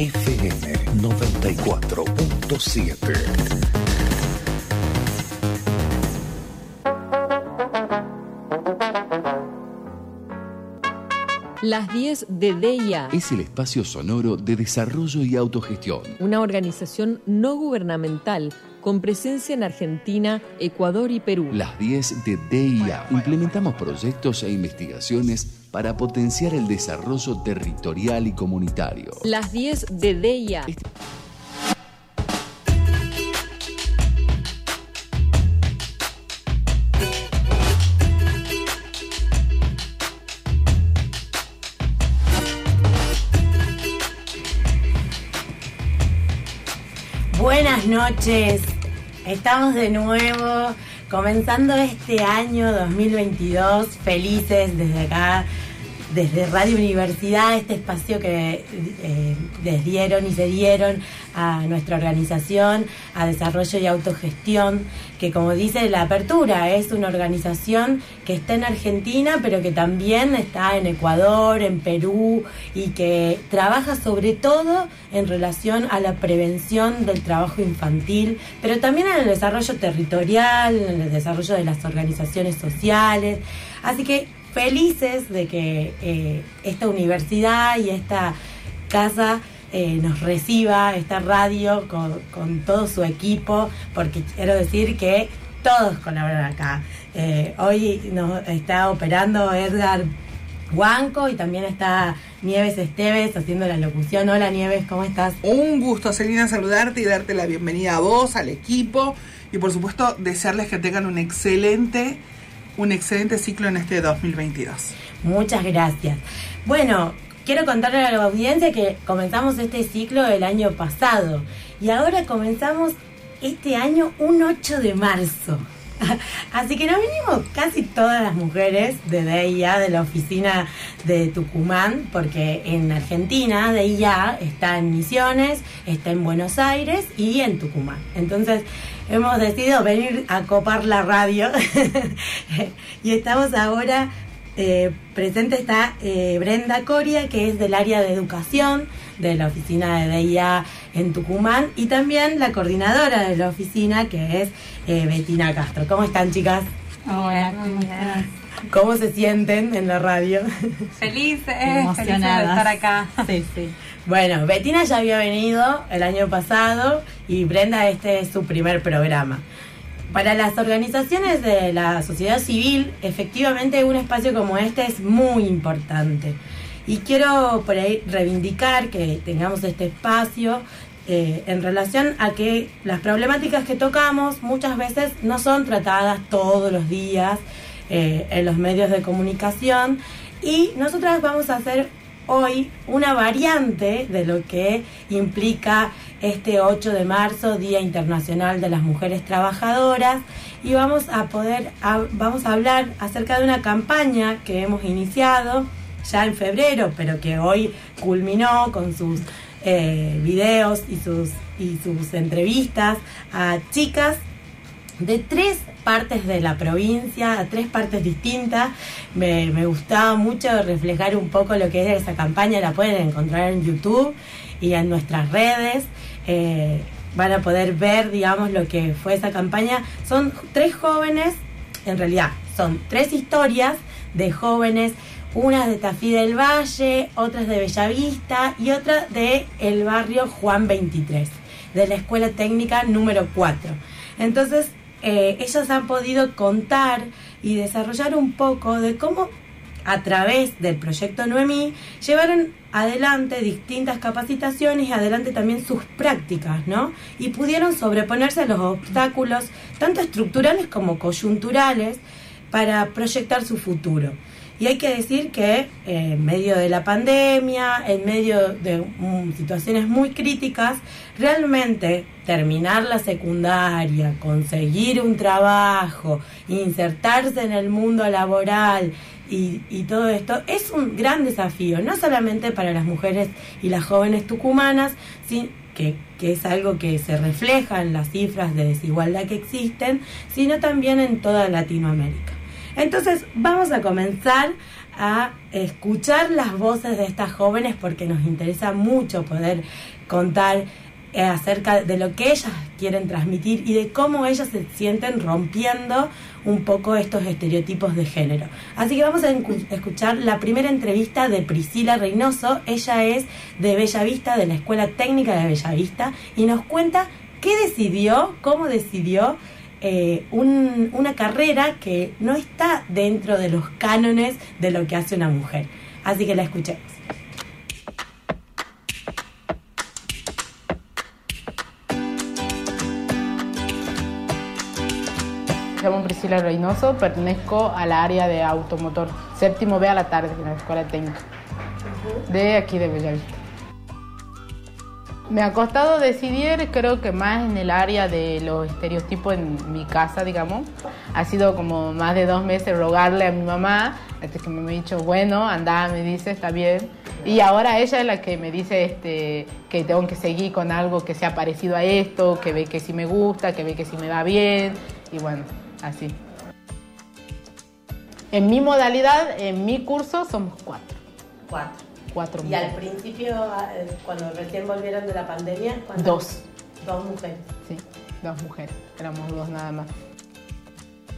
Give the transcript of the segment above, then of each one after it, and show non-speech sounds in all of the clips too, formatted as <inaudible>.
FM 94.7. Las 10 de DEIA. Es el espacio sonoro de desarrollo y autogestión. Una organización no gubernamental con presencia en Argentina, Ecuador y Perú. Las 10 de DEIA. Implementamos proyectos e investigaciones para potenciar el desarrollo territorial y comunitario. Las 10 de DEIA. Buenas noches, estamos de nuevo comenzando este año 2022, felices desde acá, desde Radio Universidad, este espacio que eh, les dieron y se dieron a nuestra organización, a desarrollo y autogestión, que como dice la apertura, es una organización que está en Argentina, pero que también está en Ecuador, en Perú, y que trabaja sobre todo en relación a la prevención del trabajo infantil, pero también en el desarrollo territorial, en el desarrollo de las organizaciones sociales. Así que felices de que eh, esta universidad y esta casa eh, nos reciba, esta radio con, todo su equipo, porque quiero decir que todos colaboran acá. Eh, hoy nos está operando Edgar Huanco y también está Nieves Esteves haciendo la locución. Hola Nieves, ¿cómo estás? Un gusto, Celina, saludarte y darte la bienvenida a vos, al equipo y por supuesto desearles que tengan un excelente un excelente ciclo en este 2022. Muchas gracias. Bueno, quiero contarle a la audiencia que comenzamos este ciclo el año pasado y ahora comenzamos este año un 8 de marzo. <laughs> Así que nos vinimos casi todas las mujeres de DIA, de la oficina de Tucumán, porque en Argentina DIA está en Misiones, está en Buenos Aires y en Tucumán. Entonces hemos decidido venir a copar la radio <laughs> y estamos ahora eh, presente está eh, Brenda Coria, que es del área de educación de la oficina de DIA en Tucumán, y también la coordinadora de la oficina, que es eh, Betina Castro. ¿Cómo están, chicas? Hola, ¿cómo están? ¿Cómo se sienten en la radio? Felices, emocionadas de estar acá. Sí, sí. Bueno, Betina ya había venido el año pasado y Brenda este es su primer programa. Para las organizaciones de la sociedad civil, efectivamente un espacio como este es muy importante. Y quiero por ahí reivindicar que tengamos este espacio eh, en relación a que las problemáticas que tocamos muchas veces no son tratadas todos los días eh, en los medios de comunicación y nosotras vamos a hacer hoy una variante de lo que implica este 8 de marzo, Día Internacional de las Mujeres Trabajadoras, y vamos a poder vamos a hablar acerca de una campaña que hemos iniciado ya en febrero, pero que hoy culminó con sus eh, videos y sus y sus entrevistas a chicas de tres partes de la provincia, a tres partes distintas. Me, me, gustaba mucho reflejar un poco lo que es esa campaña, la pueden encontrar en YouTube y en nuestras redes. Eh, van a poder ver, digamos, lo que fue esa campaña. Son tres jóvenes, en realidad, son tres historias de jóvenes, unas de Tafí del Valle, otras de Bellavista y otra de el barrio Juan 23, de la Escuela Técnica número 4. Entonces, eh, ellos han podido contar y desarrollar un poco de cómo a través del proyecto Noemí llevaron adelante distintas capacitaciones y adelante también sus prácticas, ¿no? Y pudieron sobreponerse a los obstáculos, tanto estructurales como coyunturales, para proyectar su futuro. Y hay que decir que eh, en medio de la pandemia, en medio de situaciones muy críticas, realmente terminar la secundaria, conseguir un trabajo, insertarse en el mundo laboral y, todo esto es un gran desafío, no solamente para las mujeres y las jóvenes tucumanas, que, que es algo que se refleja en las cifras de desigualdad que existen, sino también en toda Latinoamérica. Entonces vamos a comenzar a escuchar las voces de estas jóvenes porque nos interesa mucho poder contar acerca de lo que ellas quieren transmitir y de cómo ellas se sienten rompiendo un poco estos estereotipos de género. Así que vamos a escuchar la primera entrevista de Priscila Reynoso. Ella es de Bellavista, de la Escuela Técnica de Bellavista, y nos cuenta qué decidió, cómo decidió eh, una carrera que no está dentro de los cánones de lo que hace una mujer. Así que la escuchemos. Priscila Reynoso, pertenezco al área de automotor, séptimo B a la tarde en la escuela técnica, de aquí de Bellavista. Me ha costado decidir, creo que más en el área de los estereotipos en mi casa, digamos. Ha sido como más de dos meses rogarle a mi mamá, hasta que me ha dicho, bueno, anda, me dice, está bien. Y ahora ella es la que me dice este, que tengo que seguir con algo que sea parecido a esto, que ve que sí me gusta, que ve que sí me va bien. Y bueno, así. En mi modalidad, en mi curso, somos cuatro. Cuatro. Cuatro Y al principio, eh, cuando recién volvieron de la pandemia, Dos. Dos mujeres. Sí, dos mujeres. Éramos dos nada más.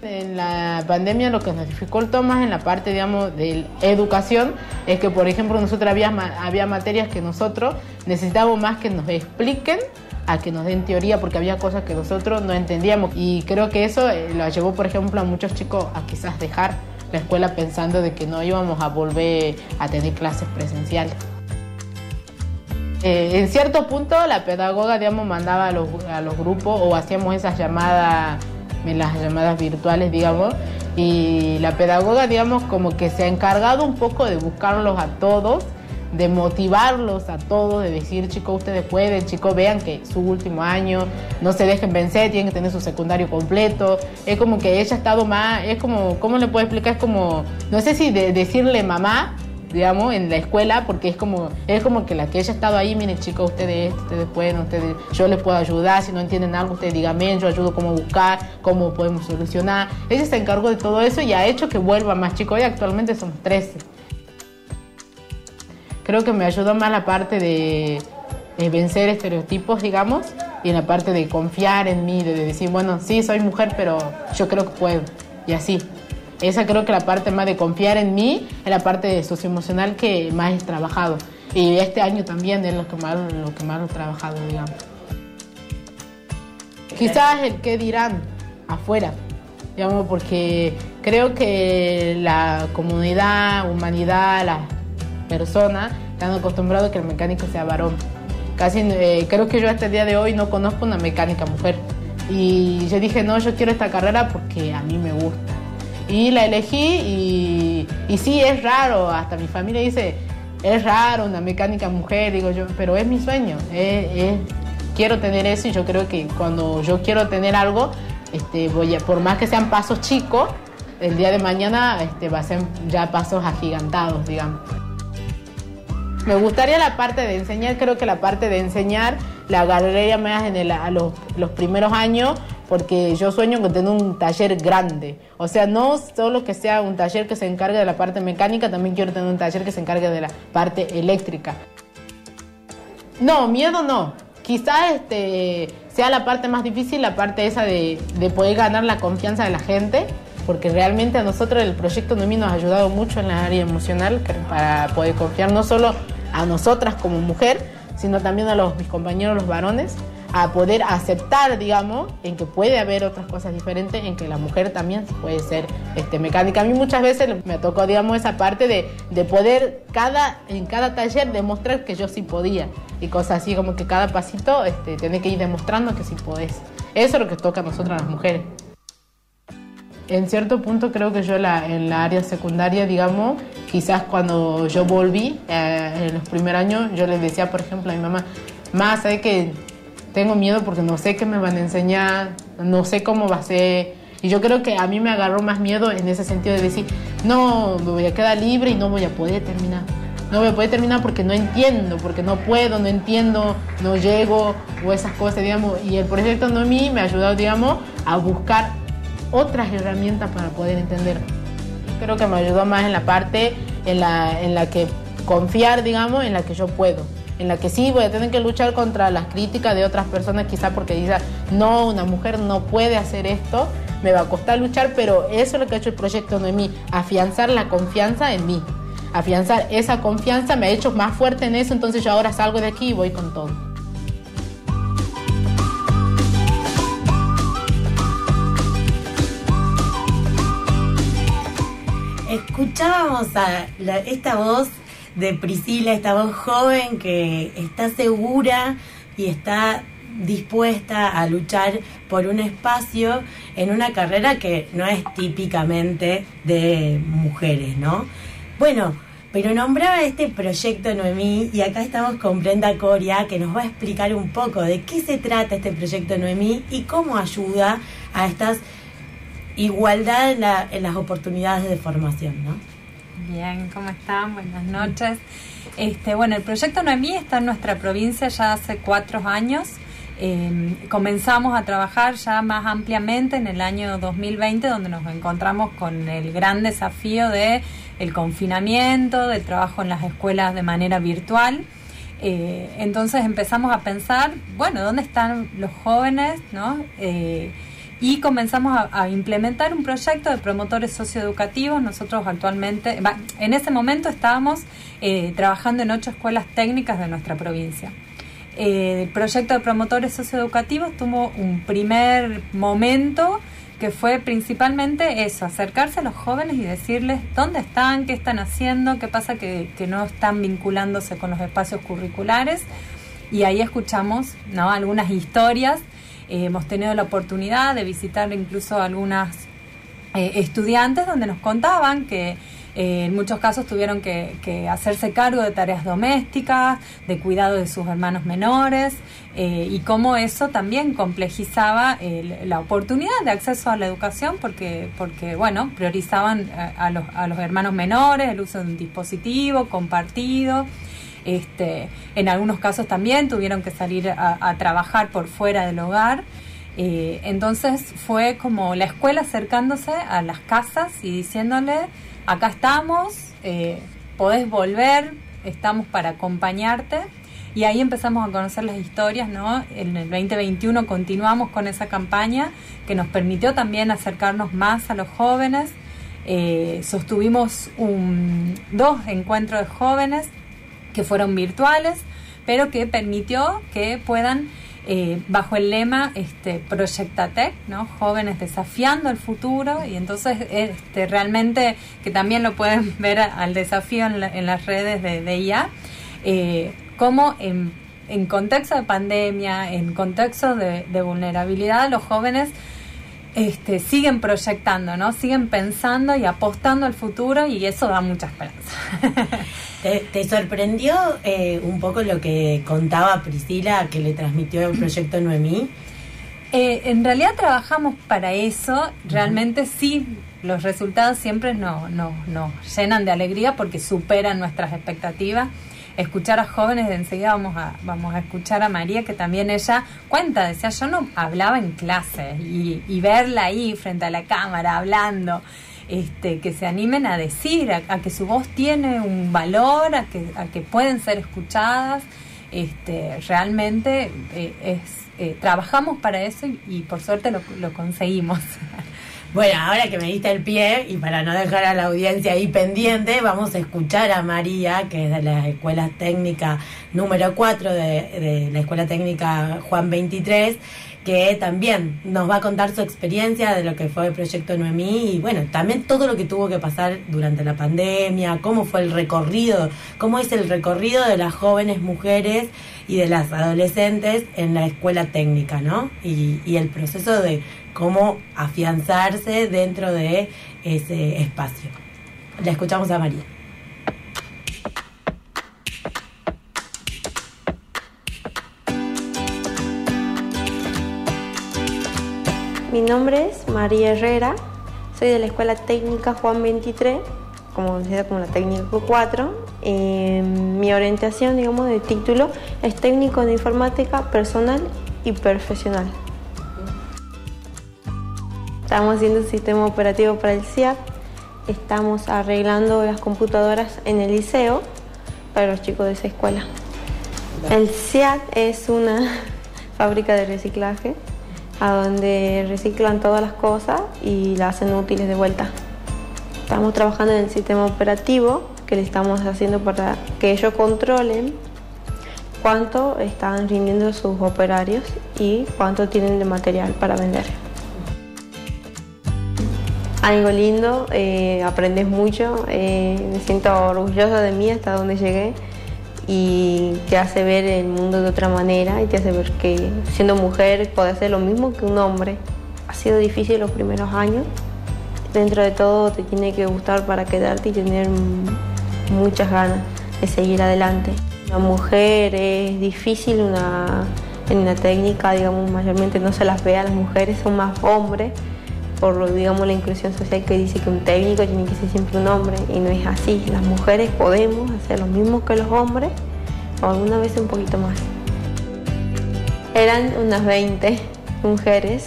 En la pandemia lo que nos dificultó más en la parte, digamos, de educación es que, por ejemplo, nosotros había, había materias que nosotros necesitábamos más que nos expliquen a que nos den teoría porque había cosas que nosotros no entendíamos y creo que eso eh, lo llevó por ejemplo a muchos chicos a quizás dejar la escuela pensando de que no íbamos a volver a tener clases presenciales. Eh, en cierto punto la pedagoga digamos mandaba a los, a los grupos o hacíamos esas llamadas las llamadas virtuales digamos y la pedagoga digamos como que se ha encargado un poco de buscarlos a todos de motivarlos a todos, de decir, chicos, ustedes pueden, chicos, vean que su último año, no se dejen vencer, tienen que tener su secundario completo. Es como que ella ha estado más, es como, ¿cómo le puedo explicar? Es como, no sé si de decirle mamá, digamos, en la escuela, porque es como, es como que la que ella ha estado ahí, miren chicos, ustedes, ustedes pueden, ustedes, yo les puedo ayudar, si no entienden algo, ustedes díganme, yo ayudo cómo buscar, cómo podemos solucionar. Ella se encargó de todo eso y ha hecho que vuelva más chicos. Hoy actualmente somos 13 creo que me ayudó más la parte de, vencer estereotipos, digamos, y en la parte de confiar en mí, de, decir, bueno, sí, soy mujer, pero yo creo que puedo, y así. Esa creo que la parte más de confiar en mí es la parte socioemocional que más he trabajado. Y este año también es lo que más, lo que más he trabajado, digamos. Quizás el que dirán afuera, digamos, porque creo que la comunidad, humanidad, la personas están acostumbrados a que el mecánico sea varón. Casi, eh, creo que yo hasta el día de hoy no conozco una mecánica mujer. Y yo dije, no, yo quiero esta carrera porque a mí me gusta. Y la elegí y, y sí, es raro, hasta mi familia dice, es raro una mecánica mujer, digo yo, pero es mi sueño, quiero tener eso y yo creo que cuando yo quiero tener algo, este, voy a, por más que sean pasos chicos, el día de mañana este, va a ser ya pasos agigantados, digamos. Me gustaría la parte de enseñar, creo que la parte de enseñar la agarraría más en a los, primeros años porque yo sueño con tener un taller grande. O sea, no solo que sea un taller que se encargue de la parte mecánica, también quiero tener un taller que se encargue de la parte eléctrica. No, miedo no. Quizás este, sea la parte más difícil, la parte esa de, de poder ganar la confianza de la gente porque realmente a nosotros el proyecto NOMI nos ha ayudado mucho en la área emocional para poder confiar no solo a nosotras como mujer, sino también a los, mis compañeros los varones, a poder aceptar, digamos, en que puede haber otras cosas diferentes, en que la mujer también puede ser este, mecánica. A mí muchas veces me tocó, digamos, esa parte de, de poder cada, en cada taller demostrar que yo sí podía y cosas así, como que cada pasito este, tiene que ir demostrando que sí podés. Eso es lo que toca a nosotras las mujeres en cierto punto creo que yo la, en la área secundaria, digamos, quizás cuando yo volví eh, en los primeros años, yo le decía, por ejemplo, a mi mamá, más sé que tengo miedo porque no sé qué me van a enseñar, no sé cómo va a ser. Y yo creo que a mí me agarró más miedo en ese sentido de decir, no, me voy a quedar libre y no voy a poder terminar. No voy a poder terminar porque no entiendo, porque no puedo, no entiendo, no llego o esas cosas, digamos. Y el proyecto No mí me ha ayudado, digamos, a buscar otras herramientas para poder entender. Creo que me ayudó más en la parte en la, en la que confiar, digamos, en la que yo puedo en la que sí voy a tener que luchar contra las críticas de otras personas, quizá porque dicen, no, una mujer no puede hacer esto, me va a costar luchar, pero eso es lo que ha hecho el proyecto Noemí, afianzar la confianza en mí, afianzar esa confianza me ha hecho más fuerte en eso, entonces yo ahora salgo de aquí y voy con todo. Escuchábamos a esta voz de Priscila, esta voz joven que está segura y está dispuesta a luchar por un espacio en una carrera que no es típicamente de mujeres, ¿no? Bueno, pero nombraba este proyecto Noemí y acá estamos con Brenda Coria que nos va a explicar un poco de qué se trata este proyecto Noemí y cómo ayuda a estas igualdad en, en las oportunidades de formación, ¿no? Bien, ¿cómo están? Buenas noches. Este, bueno, el proyecto Noemí está en nuestra provincia ya hace cuatro años. Em, comenzamos a trabajar ya más ampliamente en el año 2020, donde nos encontramos con el gran desafío de el confinamiento, del trabajo en las escuelas de manera virtual. Eh, entonces empezamos a pensar, bueno, ¿dónde están los jóvenes? ¿no? Eh, y comenzamos a, implementar un proyecto de promotores socioeducativos. Nosotros actualmente, en ese momento estábamos eh, trabajando en ocho escuelas técnicas de nuestra provincia. Eh, el proyecto de promotores socioeducativos tuvo un primer momento que fue principalmente eso, acercarse a los jóvenes y decirles dónde están, qué están haciendo, qué pasa que, que no están vinculándose con los espacios curriculares. Y ahí escuchamos ¿no? algunas historias eh, hemos tenido la oportunidad de visitar incluso algunas eh, estudiantes donde nos contaban que eh, en muchos casos tuvieron que, hacerse cargo de tareas domésticas, de cuidado de sus hermanos menores y cómo eso también complejizaba la oportunidad de acceso a la educación porque, porque bueno, priorizaban a, los, a los hermanos menores, el uso de un dispositivo compartido. Este, en algunos casos también tuvieron que salir a, trabajar por fuera del hogar. Eh, entonces fue como la escuela acercándose a las casas y diciéndole, acá estamos, eh, podés volver, estamos para acompañarte. Y ahí empezamos a conocer las historias, ¿no? En el 2021 continuamos con esa campaña que nos permitió también acercarnos más a los jóvenes. Eh, sostuvimos un, dos encuentros de jóvenes que fueron virtuales, pero que permitió que puedan, eh, bajo el lema este, Proyectatec, ¿no? jóvenes desafiando el futuro, y entonces este, realmente, que también lo pueden <laughs> ver al desafío en, las redes de, IA, eh, como en, contexto de pandemia, en contexto de, de vulnerabilidad, los jóvenes este, siguen proyectando, ¿no? Siguen pensando y apostando al futuro y eso da mucha esperanza. <laughs> ¿Te, sorprendió eh, un poco lo que contaba Priscila que le transmitió el proyecto Noemí? Eh, en realidad trabajamos para eso, realmente sí, los resultados siempre nos no, no llenan de alegría porque superan nuestras expectativas escuchar a jóvenes, de enseguida vamos a, vamos a escuchar a María, que también ella cuenta, decía, yo no hablaba en clase y, verla ahí frente a la cámara hablando. Este, que se animen a decir, a, que su voz tiene un valor, a que, a que pueden ser escuchadas. Este, realmente eh, es, eh, trabajamos para eso y, y por suerte lo, lo conseguimos. <laughs> Bueno, ahora que me diste el pie y para no dejar a la audiencia ahí pendiente, vamos a escuchar a María, que es de la Escuela Técnica número 4 de, de la Escuela Técnica Juan 23, que también nos va a contar su experiencia de lo que fue el proyecto Noemí y bueno, también todo lo que tuvo que pasar durante la pandemia, cómo fue el recorrido, cómo es el recorrido de las jóvenes mujeres y de las adolescentes en la escuela técnica, ¿no? Y, y el proceso de cómo afianzarse dentro de ese espacio. La escuchamos a María. Mi nombre es María Herrera, soy de la Escuela Técnica Juan 23, como decía, como la técnica 4. mi orientación, digamos, de título es técnico de informática personal y profesional. Estamos haciendo un sistema operativo para el CIAP estamos arreglando las computadoras en el liceo para los chicos de esa escuela. El CIAT es una <laughs> fábrica de reciclaje a donde reciclan todas las cosas y las hacen útiles de vuelta. Estamos trabajando en el sistema operativo que le estamos haciendo para que ellos controlen cuánto están rindiendo sus operarios y cuánto tienen de material para vender. Algo lindo, eh, aprendes mucho, eh, me siento orgullosa de mí hasta donde llegué y te hace ver el mundo de otra manera y te hace ver que siendo mujer puede hacer lo mismo que un hombre. Ha sido difícil los primeros años. Dentro de todo te tiene que gustar para quedarte y tener muchas ganas de seguir adelante. Una mujer es difícil, una, en una técnica, digamos, mayormente no se las ve a las mujeres, son más hombres, por digamos, la inclusión social que dice que un técnico tiene que ser siempre un hombre, y no es así. Las mujeres podemos hacer lo mismo que los hombres, o alguna vez un poquito más. Eran unas 20 mujeres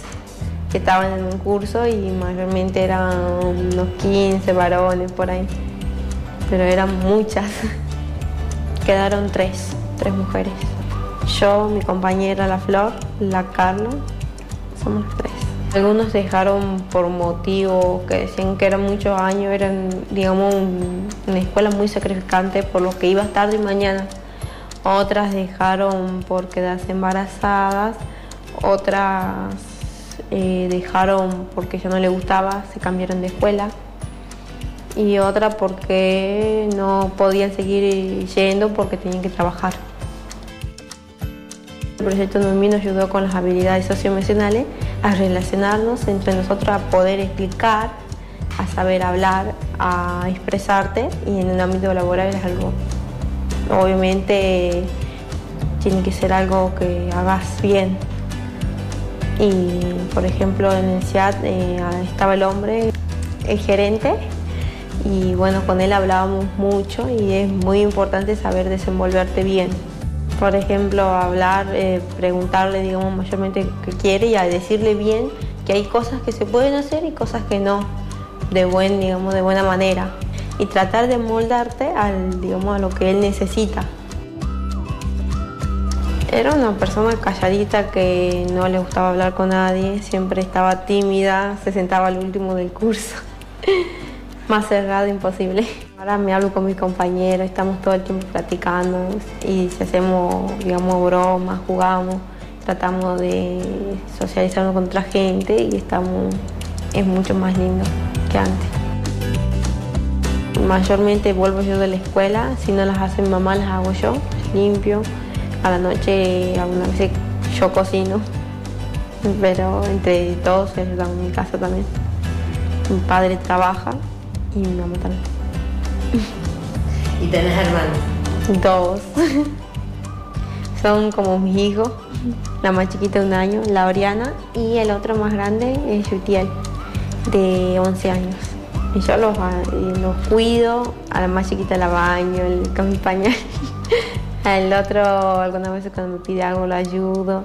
que estaban en un curso y mayormente eran unos 15 varones por ahí, pero eran muchas. <laughs> Quedaron tres, tres mujeres. Yo, mi compañera La Flor, la Carla, somos tres. Algunos dejaron por motivo que decían que eran muchos años, eran, digamos, una escuela muy sacrificante por lo que ibas tarde y mañana. Otras dejaron por quedarse embarazadas, otras eh, dejaron porque ya no le gustaba, se cambiaron de escuela y otra porque no podían seguir yendo porque tenían que trabajar. Proyecto NUMI nos ayudó con las habilidades socioemocionales a relacionarnos entre nosotros, a poder explicar, a saber hablar, a expresarte y en el ámbito laboral es algo, obviamente tiene que ser algo que hagas bien. Y por ejemplo en el CIAT eh, estaba el hombre, el gerente, y bueno, con él hablábamos mucho y es muy importante saber desenvolverte bien. Por ejemplo, hablar, eh, preguntarle, digamos, mayormente qué quiere y a decirle bien que hay cosas que se pueden hacer y cosas que no, de, buen, digamos, de buena manera. Y tratar de moldarte al, digamos, a lo que él necesita. Era una persona calladita que no le gustaba hablar con nadie, siempre estaba tímida, se sentaba al último del curso. <laughs> más cerrado imposible. Ahora me hablo con mis compañeros, estamos todo el tiempo platicando y hacemos, digamos, bromas, jugamos, tratamos de socializarnos con otra gente y estamos, es mucho más lindo que antes. Mayormente vuelvo yo de la escuela, si no las hace mi mamá las hago yo, limpio. A la noche algunas veces yo cocino, pero entre todos en mi casa también. Mi padre trabaja y mi mamá también. <laughs> ¿Y tenés hermanos? Dos. <laughs> Son como mis hijos. La más chiquita de un año, la Oriana, y el otro más grande es Yutiel, de 11 años. Y yo los, los cuido, a la más chiquita la baño con mi pañal. <laughs> Al otro, algunas veces cuando me pide algo, lo ayudo.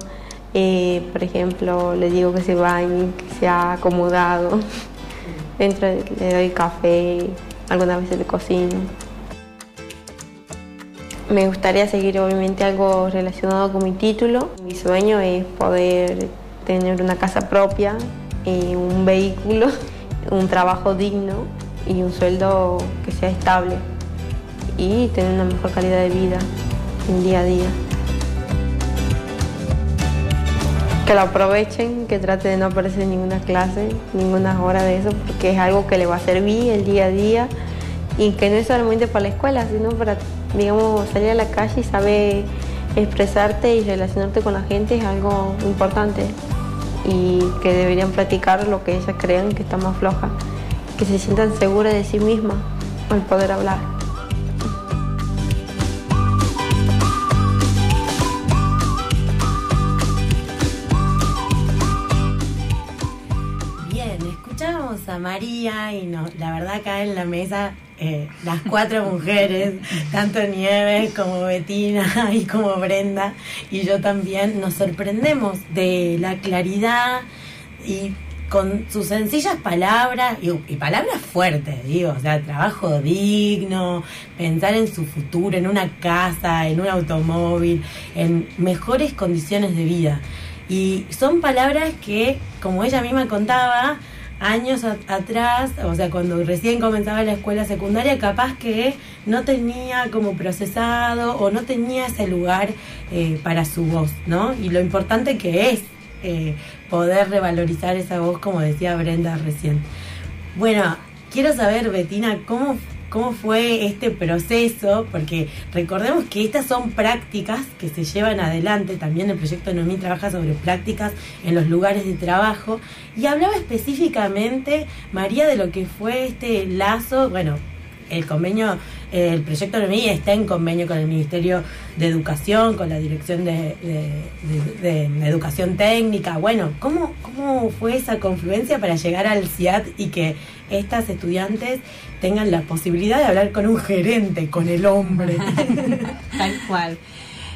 Eh, por ejemplo, le digo que se bañe, que se ha acomodado. Entro, le doy café, algunas veces le cocino. Me gustaría seguir obviamente algo relacionado con mi título. Mi sueño es poder tener una casa propia, y un vehículo, <laughs> un trabajo digno y un sueldo que sea estable y tener una mejor calidad de vida en día a día. Que lo aprovechen, que trate de no aparecer en ninguna clase, ninguna hora de eso, porque es algo que le va a servir el día a día y que no es solamente para la escuela, sino para, digamos, salir a la calle y saber expresarte y relacionarte con la gente es algo importante y que deberían practicar lo que ellas crean que está más floja, que se sientan seguras de sí mismas al poder hablar. María y no, la verdad acá en la mesa eh, las cuatro mujeres, tanto Nieves como Betina y como Brenda y yo también nos sorprendemos de la claridad y con sus sencillas palabras y, y, palabras fuertes, digo, o sea, trabajo digno, pensar en su futuro, en una casa, en un automóvil, en mejores condiciones de vida. Y son palabras que, como ella misma contaba, años atrás, o sea, cuando recién comenzaba la escuela secundaria, capaz que no tenía como procesado o no tenía ese lugar eh, para su voz, ¿no? Y lo importante que es eh, poder revalorizar esa voz, como decía Brenda recién. Bueno, quiero saber, Betina, ¿cómo cómo fue este proceso, porque recordemos que estas son prácticas que se llevan adelante, también el proyecto Noemí trabaja sobre prácticas en los lugares de trabajo, y hablaba específicamente, María, de lo que fue este lazo, bueno, el convenio, el proyecto Noemí está en convenio con el Ministerio de Educación, con la Dirección de, Educación Técnica. Bueno, ¿cómo, ¿cómo fue esa confluencia para llegar al CIAT y que estas estudiantes tengan la posibilidad de hablar con un gerente, con el hombre? <laughs> Tal cual.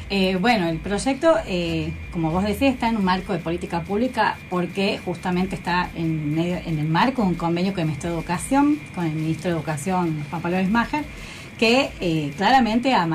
Eh, bueno, el proyecto, eh, como vos decís, está en un marco de política pública porque justamente está en, medio, en el marco de un convenio con el Ministro de Educación, con el Ministro de Educación, Juan Pablo Bismacher, que eh, claramente ha,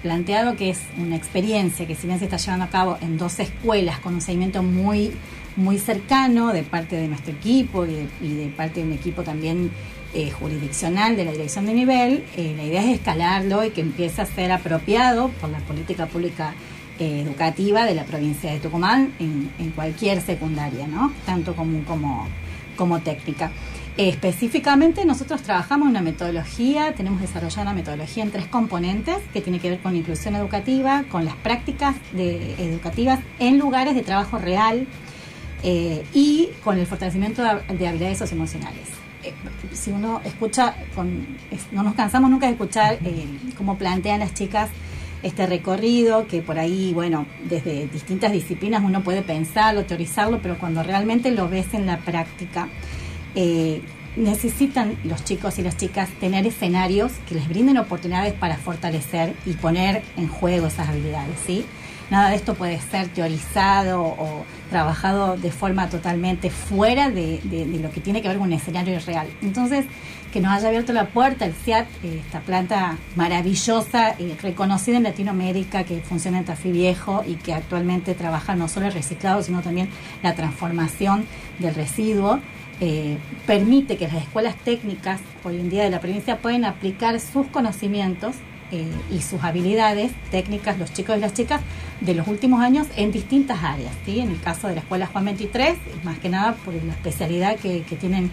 planteado que es una experiencia que si bien se está llevando a cabo en dos escuelas con un seguimiento muy, muy cercano de parte de nuestro equipo y de parte de un equipo también eh, jurisdiccional de la dirección de nivel, eh, la idea es escalarlo y que empiece a ser apropiado por la política pública eh, educativa de la provincia de Tucumán en, cualquier secundaria, ¿no? tanto común como, como técnica. específicamente nosotros trabajamos una metodología, tenemos desarrollada una metodología en tres componentes que tiene que ver con inclusión educativa, con las prácticas de, educativas en lugares de trabajo real y con el fortalecimiento de habilidades socioemocionales. Eh, si uno escucha, con, no nos cansamos nunca de escuchar eh, cómo plantean las chicas este recorrido, que por ahí, bueno, desde distintas disciplinas uno puede pensarlo, teorizarlo, pero cuando realmente lo ves en la práctica, eh, necesitan los chicos y las chicas tener escenarios que les brinden oportunidades para fortalecer y poner en juego esas habilidades, ¿sí? Nada de esto puede ser teorizado o trabajado de forma totalmente fuera de, lo que tiene que ver con un escenario real. Entonces, que nos haya abierto la puerta el CIAT, eh, esta planta maravillosa, y reconocida en Latinoamérica, que funciona en Tafí Viejo y que actualmente trabaja no solo el reciclado, sino también la transformación del residuo. Eh, permite que las escuelas técnicas hoy en día de la provincia pueden aplicar sus conocimientos eh, y sus habilidades técnicas, los chicos y las chicas, de los últimos años en distintas áreas. ¿sí? En el caso de la Escuela Juan 23, más que nada por la especialidad que, que tienen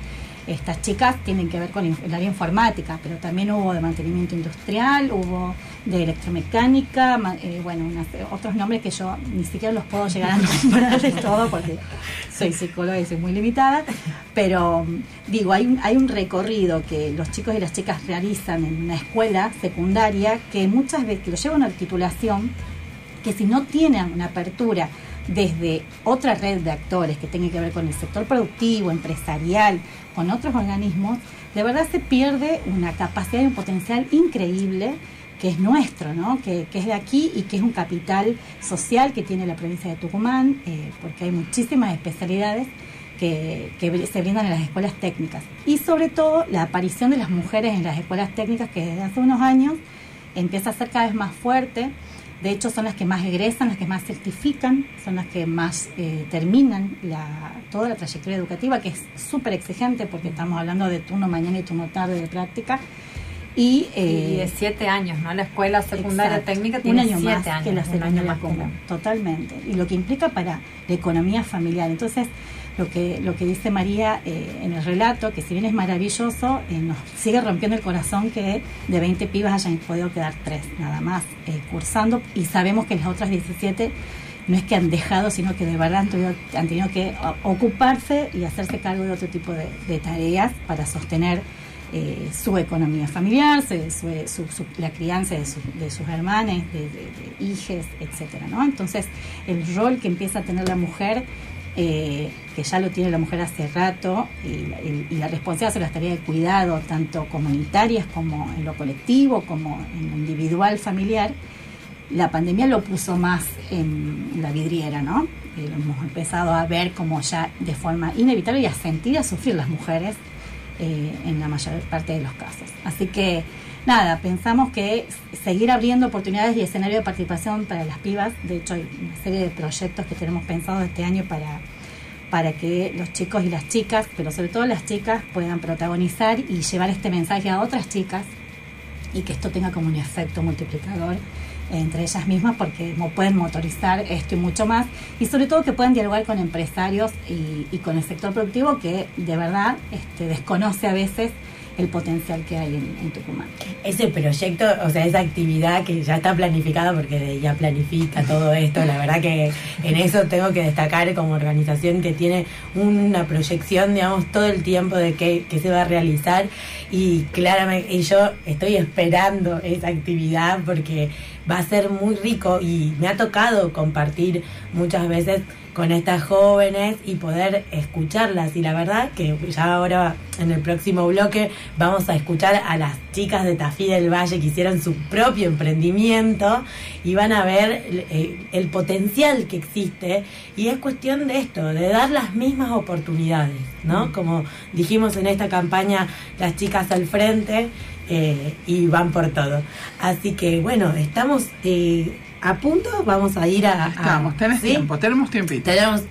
estas chicas tienen que ver con el área informática, pero también hubo de mantenimiento industrial, hubo de electromecánica, eh, bueno, otros nombres que yo ni siquiera los puedo llegar a nombrar de todo porque soy psicóloga y soy muy limitada, pero digo, hay un, hay un recorrido que los chicos y las chicas realizan en una escuela secundaria que muchas veces que lo llevan a la titulación, que si no tienen una apertura desde otra red de actores que tenga que ver con el sector productivo, empresarial, con otros organismos, de verdad se pierde una capacidad y un potencial increíble que es nuestro, ¿no? que, es de aquí y que es un capital social que tiene la provincia de Tucumán, eh, porque hay muchísimas especialidades que, que, se brindan en las escuelas técnicas. Y sobre todo la aparición de las mujeres en las escuelas técnicas que desde hace unos años empieza a ser cada vez más fuerte de hecho, son las que más egresan, las que más certifican, son las que más eh, terminan toda la trayectoria educativa, que es súper exigente porque estamos hablando de turno mañana y turno tarde de práctica. Y, eh, de siete años, ¿no? La escuela secundaria técnica tiene un año siete más años, que la secundaria común. Totalmente. Y lo que implica para la economía familiar. Entonces, lo que, lo que dice María eh, en el relato, que si bien es maravilloso, eh, nos sigue rompiendo el corazón que de 20 pibas hayan podido quedar tres nada más eh, cursando y sabemos que las otras 17 no es que han dejado, sino que de verdad han tenido, que ocuparse y hacerse cargo de otro tipo de, tareas para sostener su economía familiar, su, la crianza de, sus hermanos, de, de, etcétera, ¿no? Entonces, el rol que empieza a tener la mujer eh, que ya lo tiene la mujer hace rato, y, la responsabilidad sobre las tareas de cuidado, tanto comunitarias como en lo colectivo, como en lo individual, familiar, la pandemia lo puso más en la vidriera, ¿no? Y lo hemos empezado a ver como ya de forma inevitable y a sentir, a sufrir las mujeres eh, en la mayor parte de los casos. Así que nada, pensamos que seguir abriendo oportunidades y escenario de participación para las pibas, de hecho hay una serie de proyectos que tenemos pensados este año para, para que los chicos y las chicas, pero sobre todo las chicas, puedan protagonizar y llevar este mensaje a otras chicas y que esto tenga como un efecto multiplicador entre ellas mismas porque pueden motorizar esto y mucho más y sobre todo que puedan dialogar con empresarios y, con el sector productivo que de verdad este, desconoce a veces el potencial que hay en, Tucumán. Ese proyecto, o sea, esa actividad que ya está planificada porque ya planifica todo esto, la verdad que en eso tengo que destacar como organización que tiene una proyección, digamos, todo el tiempo de qué, se va a realizar y claramente y yo estoy esperando esa actividad porque va a ser muy rico y me ha tocado compartir muchas veces con estas jóvenes y poder escucharlas. Y la verdad que ya ahora en el próximo bloque vamos a escuchar a las chicas de Tafí del Valle que hicieron su propio emprendimiento y van a ver eh, el potencial que existe. Y es cuestión de esto, de dar las mismas oportunidades, ¿no? Mm. Como dijimos en esta campaña, las chicas al frente. Eh, y van por todo. Así que bueno, estamos eh, a punto, vamos a ir a... Estamos, tenés tiempo, tenemos tiempito. Tenemos,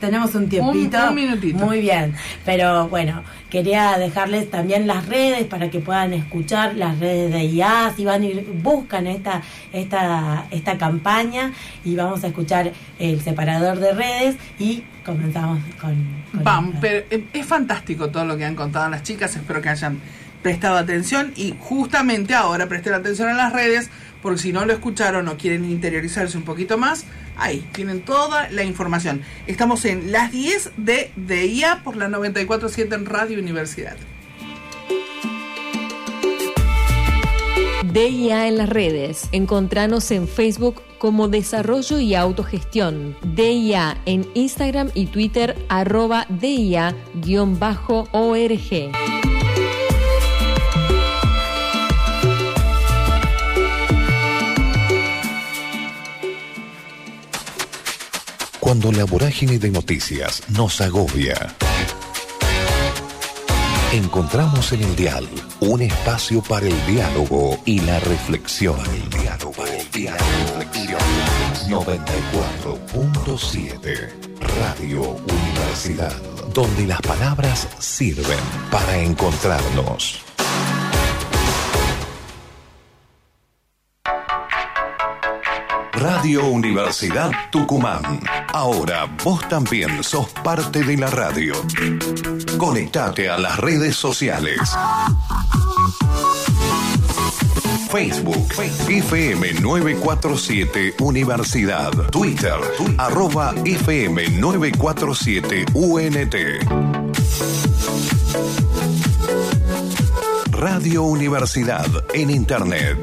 tenemos un tiempito. Un, minutito. Muy bien, pero bueno, quería dejarles también las redes para que puedan escuchar las redes de IA, si van y buscan esta, esta, esta campaña y vamos a escuchar el separador de redes y comenzamos con... Vamos, pero eh, es fantástico todo lo que han contado las chicas, espero que hayan prestado atención y justamente ahora presten atención a las redes porque si no lo escucharon o quieren interiorizarse un poquito más, ahí tienen toda la información. Estamos en las 10 de DIA por la 947 en Radio Universidad. DIA en las redes. Encontranos en Facebook como Desarrollo y Autogestión. DIA en Instagram y Twitter arroba DIA-org. Cuando la vorágine de noticias nos agobia. Encontramos en el dial un espacio para el diálogo y la reflexión. El diálogo, el diálogo, 94.7 Radio Universidad, donde las palabras sirven para encontrarnos. Radio Universidad Tucumán. Ahora vos también sos parte de la radio. Conectate a las redes sociales. Facebook, FM 947 Universidad, Twitter, arroba FM 947 UNT. Radio Universidad en Internet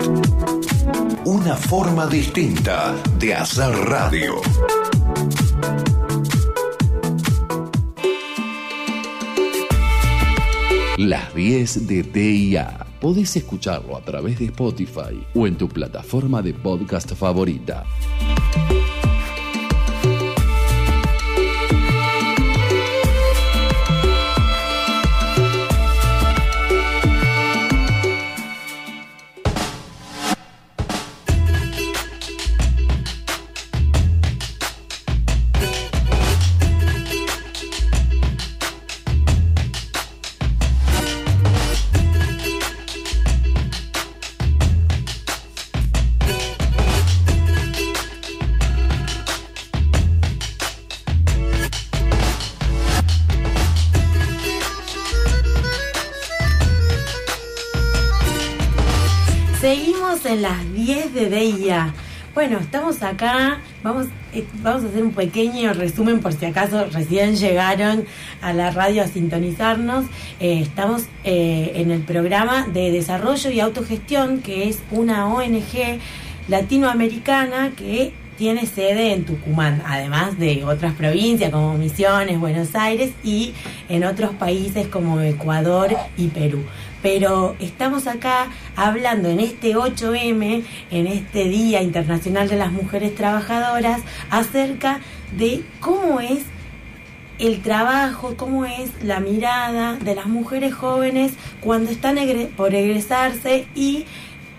una forma distinta de hacer radio. Las 10 de DIA. Podés escucharlo a través de Spotify o en tu plataforma de podcast favorita. Bueno, estamos acá, vamos, eh, vamos a hacer un pequeño resumen por si acaso recién llegaron a la radio a sintonizarnos. Eh, estamos eh, en el programa de desarrollo y autogestión, que es una ONG latinoamericana que tiene sede en Tucumán, además de otras provincias como Misiones, Buenos Aires y en otros países como Ecuador y Perú. Pero estamos acá hablando en este 8M, en este Día Internacional de las Mujeres Trabajadoras, acerca de cómo es el trabajo, cómo es la mirada de las mujeres jóvenes cuando están por egresarse y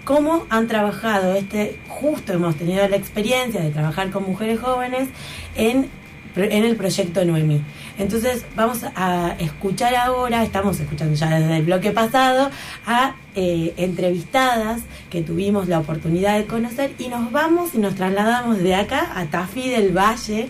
cómo han trabajado este justo hemos tenido la experiencia de trabajar con mujeres jóvenes en, en el proyecto Noemí. Entonces vamos a escuchar ahora, estamos escuchando ya desde el bloque pasado, a eh, entrevistadas que tuvimos la oportunidad de conocer y nos vamos y nos trasladamos de acá a Tafí del Valle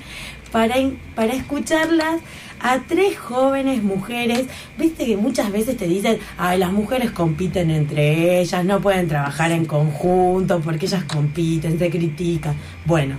para, para escucharlas a tres jóvenes mujeres. Viste que muchas veces te dicen, ay, las mujeres compiten entre ellas, no pueden trabajar en conjunto porque ellas compiten, se critican. Bueno,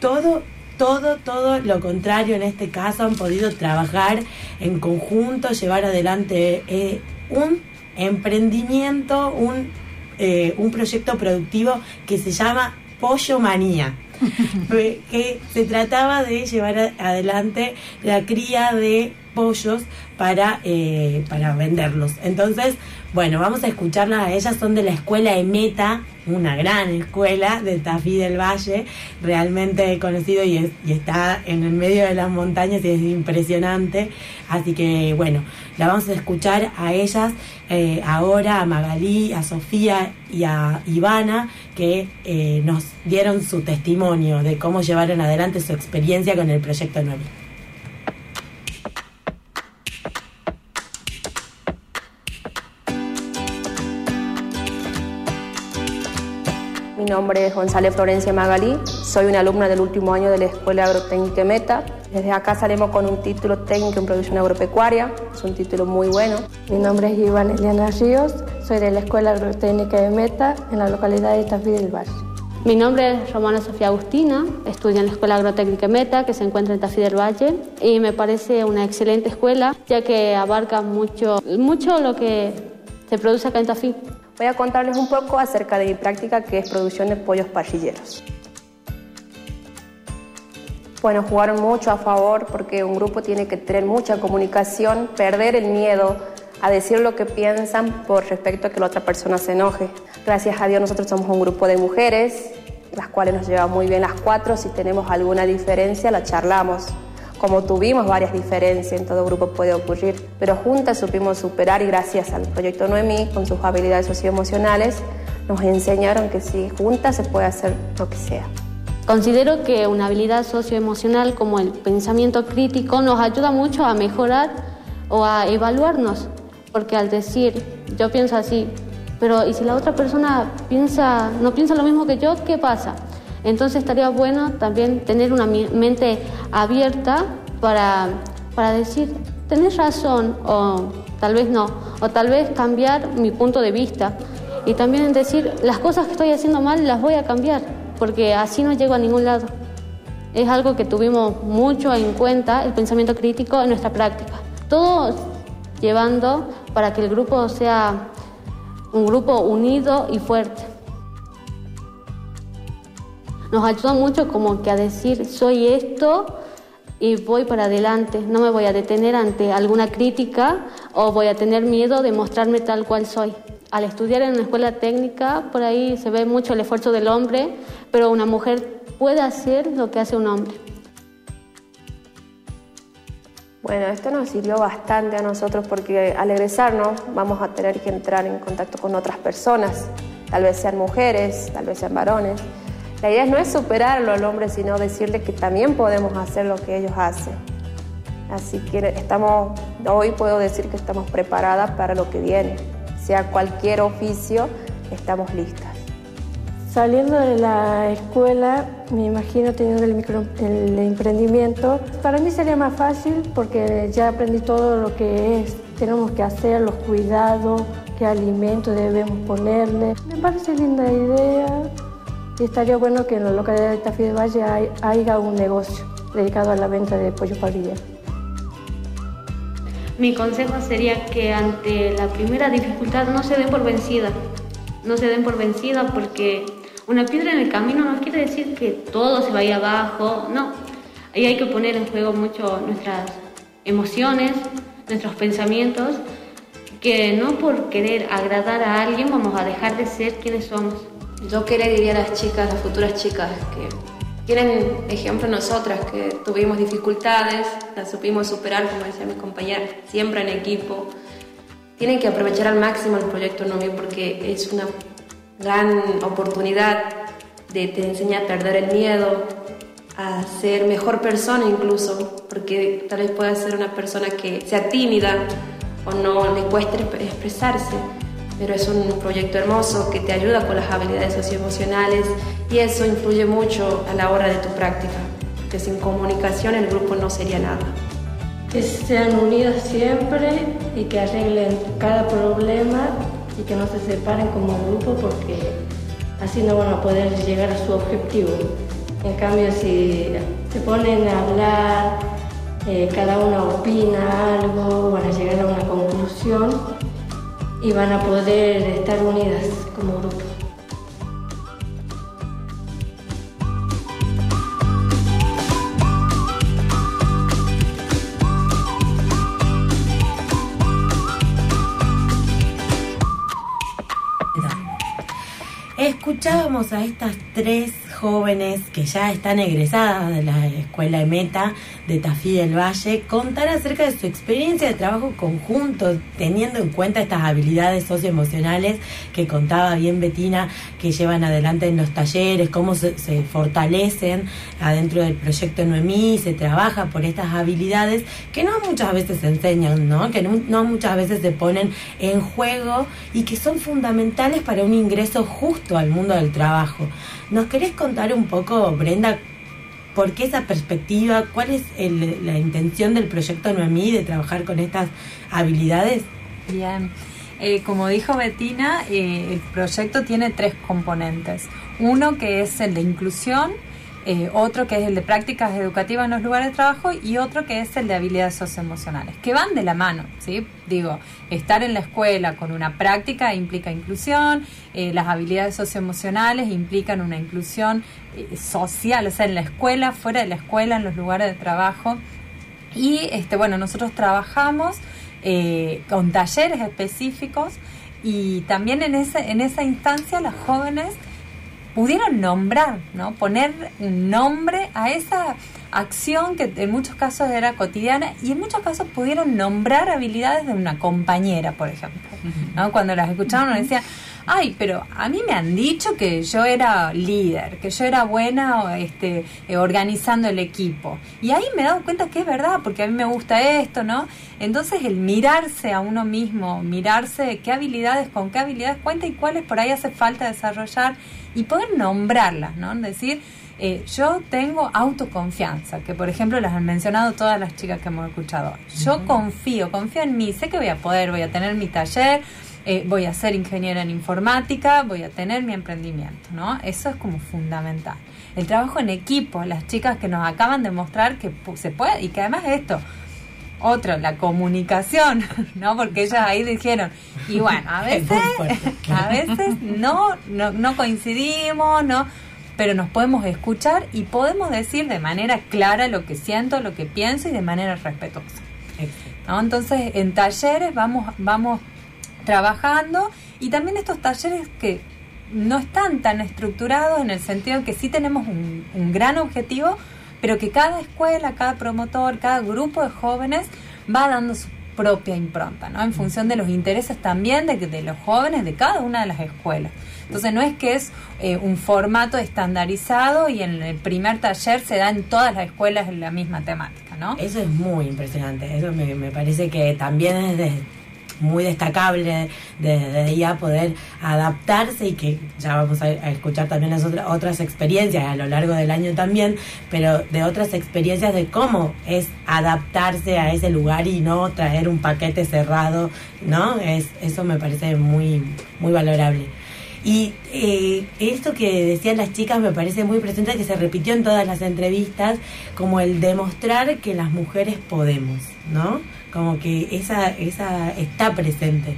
todo todo, todo lo contrario en este caso, han podido trabajar en conjunto, llevar adelante eh, un emprendimiento, un, eh, un proyecto productivo que se llama Pollo Manía. <laughs> que se trataba de llevar adelante la cría de pollos para, eh, para venderlos. Entonces, bueno, vamos a escucharlas a ellas, son de la escuela Emeta, una gran escuela de Tafí del Valle, realmente conocido y, está en el medio de las montañas y es impresionante. Así que bueno, la vamos a escuchar a ellas eh, ahora, a Magalí, a Sofía y a Ivana, que eh, nos dieron su testimonio de cómo llevaron adelante su experiencia con el proyecto 9. Nombre es González Florencia Magalí, soy una alumna del último año de la Escuela Agrotécnica Meta. Desde acá salimos con un título técnico en producción agropecuaria, es un título muy bueno. Mi nombre es Iván Eliana Ríos, soy de la Escuela Agrotécnica de Meta en la localidad de Tafí del Valle. Mi nombre es Romana Sofía Agustina, estudio en la Escuela Agrotécnica Meta, que se encuentra en Tafí del Valle, y me parece una excelente escuela, ya que abarca mucho, mucho lo que se produce acá en Tafí. Voy a contarles un poco acerca de mi práctica que es producción de pollos parrilleros. Bueno, jugaron mucho a favor porque un grupo tiene que tener mucha comunicación, perder el miedo a decir lo que piensan por respecto a que la otra persona se enoje. Gracias a Dios nosotros somos un grupo de mujeres, las cuales nos llevamos muy bien las cuatro, si tenemos alguna diferencia la charlamos como tuvimos varias diferencias, en todo grupo puede ocurrir, pero juntas supimos superar y gracias al proyecto Noemí, con sus habilidades socioemocionales, nos enseñaron que sí, juntas se puede hacer lo que sea. Considero que una habilidad socioemocional como el pensamiento crítico nos ayuda mucho a mejorar o a evaluarnos, porque al decir, yo pienso así, pero ¿y si la otra persona piensa, no piensa lo mismo que yo, qué pasa? Entonces estaría bueno también tener una mente abierta para, para decir, tenés razón o tal vez no, o tal vez cambiar mi punto de vista y también decir, las cosas que estoy haciendo mal las voy a cambiar, porque así no llego a ningún lado. Es algo que tuvimos mucho en cuenta, el pensamiento crítico en nuestra práctica. Todo llevando para que el grupo sea un grupo unido y fuerte nos ayuda mucho como que a decir, soy esto y voy para adelante, no me voy a detener ante alguna crítica o voy a tener miedo de mostrarme tal cual soy. Al estudiar en una escuela técnica, por ahí se ve mucho el esfuerzo del hombre, pero una mujer puede hacer lo que hace un hombre. Bueno, esto nos sirvió bastante a nosotros porque al egresarnos vamos a tener que entrar en contacto con otras personas, tal vez sean mujeres, tal vez sean varones, la idea no es superarlo al hombre, sino decirle que también podemos hacer lo que ellos hacen. Así que estamos, hoy puedo decir que estamos preparadas para lo que viene. Sea cualquier oficio, estamos listas. Saliendo de la escuela, me imagino teniendo el, el emprendimiento, para mí sería más fácil porque ya aprendí todo lo que es, tenemos que hacer, los cuidados, qué alimento debemos ponerle. Me parece linda idea, y estaría bueno que en la localidad de Tafí de Valle haya un negocio dedicado a la venta de pollo parrilla. Mi consejo sería que ante la primera dificultad no se den por vencida. No se den por vencida porque una piedra en el camino no quiere decir que todo se vaya abajo, no. Ahí hay que poner en juego mucho nuestras emociones, nuestros pensamientos, que no por querer agradar a alguien vamos a dejar de ser quienes somos. Yo qué le diría a las chicas, las futuras chicas, que tienen ejemplo nosotras, que tuvimos dificultades, las supimos superar, como decía mi compañera, siempre en equipo. Tienen que aprovechar al máximo el proyecto Novio porque es una gran oportunidad de te enseñar a perder el miedo, a ser mejor persona incluso, porque tal vez pueda ser una persona que sea tímida o no le cueste expresarse pero es un proyecto hermoso que te ayuda con las habilidades socioemocionales y eso influye mucho a la hora de tu práctica, que sin comunicación el grupo no sería nada. Que sean unidas siempre y que arreglen cada problema y que no se separen como grupo porque así no van a poder llegar a su objetivo. En cambio, si se ponen a hablar, eh, cada una opina algo, van a llegar a una conclusión y van a poder estar unidas como grupo. Escuchábamos a estas tres jóvenes que ya están egresadas de la escuela de Meta de Tafí del Valle contar acerca de su experiencia de trabajo conjunto, teniendo en cuenta estas habilidades socioemocionales que contaba bien Betina, que llevan adelante en los talleres, cómo se, fortalecen adentro del proyecto Noemí, se trabaja por estas habilidades que no muchas veces se enseñan, ¿no? que no muchas veces se ponen en juego y que son fundamentales para un ingreso justo al mundo del trabajo. ¿Nos querés contar un poco, Brenda, por qué esa perspectiva? ¿Cuál es la intención del proyecto Noemí de trabajar con estas habilidades? Bien. Eh, como dijo Betina, eh, el proyecto tiene tres componentes. Uno que es el de inclusión, eh, otro que es el de prácticas educativas en los lugares de trabajo y otro que es el de habilidades socioemocionales, que van de la mano, ¿sí? Digo, estar en la escuela con una práctica implica inclusión, eh, las habilidades socioemocionales implican una inclusión eh, social, o sea, en la escuela, fuera de la escuela, en los lugares de trabajo. Y este, bueno, nosotros trabajamos con talleres específicos y también en, ese, en esa instancia las jóvenes pudieron nombrar, ¿no? Poner nombre a esa acción que en muchos casos era cotidiana y en muchos casos pudieron nombrar habilidades de una compañera, por ejemplo. ¿no? Cuando las escuchaban nos decían, ay, pero a mí me han dicho que yo era líder, que yo era buena este, eh, organizando el equipo. Y ahí me he dado cuenta que es verdad, porque a mí me gusta esto, ¿no? Entonces el mirarse a uno mismo, mirarse qué habilidades, con qué habilidades cuenta y cuáles por ahí hace falta desarrollar y poder nombrarlas, ¿no? Decir, eh, yo tengo autoconfianza, que por ejemplo las han mencionado todas las chicas que hemos escuchado. Yo confío, confío en mí, sé que voy a poder, voy a tener mi taller, eh, voy a ser ingeniera en informática, voy a tener mi emprendimiento, ¿no? Eso es como fundamental. El trabajo en equipo, las chicas que nos acaban de mostrar que se puede y que además esto, otro, la comunicación, <laughs> ¿no? Porque ellas ahí dijeron, y bueno, a <laughs> veces, a veces no, no, no coincidimos, ¿no? Pero nos podemos escuchar y podemos decir de manera clara lo que siento, lo que pienso y de manera respetuosa. ¿no? Entonces, en talleres vamos, vamos trabajando y también estos talleres que no están tan estructurados en el sentido que sí tenemos un, un gran objetivo, pero que cada escuela, cada promotor, cada grupo de jóvenes va dando su propia impronta, ¿no? En función de los intereses también de, de los jóvenes de cada una de las escuelas. Entonces no es que es eh, un formato estandarizado y en el primer taller se da en todas las escuelas la misma temática, ¿no? Eso es muy impresionante, eso me, me parece que también es de, muy destacable desde ya poder adaptarse y que ya vamos a, escuchar también las otras, otras experiencias a lo largo del año también, pero de otras experiencias de cómo es adaptarse a ese lugar y no traer un paquete cerrado, ¿no? Es, eso me parece muy, muy valorable. Y eh, esto que decían las chicas me parece muy presente, que se repitió en todas las entrevistas, como el demostrar que las mujeres podemos, ¿no? Como que esa, esa está presente.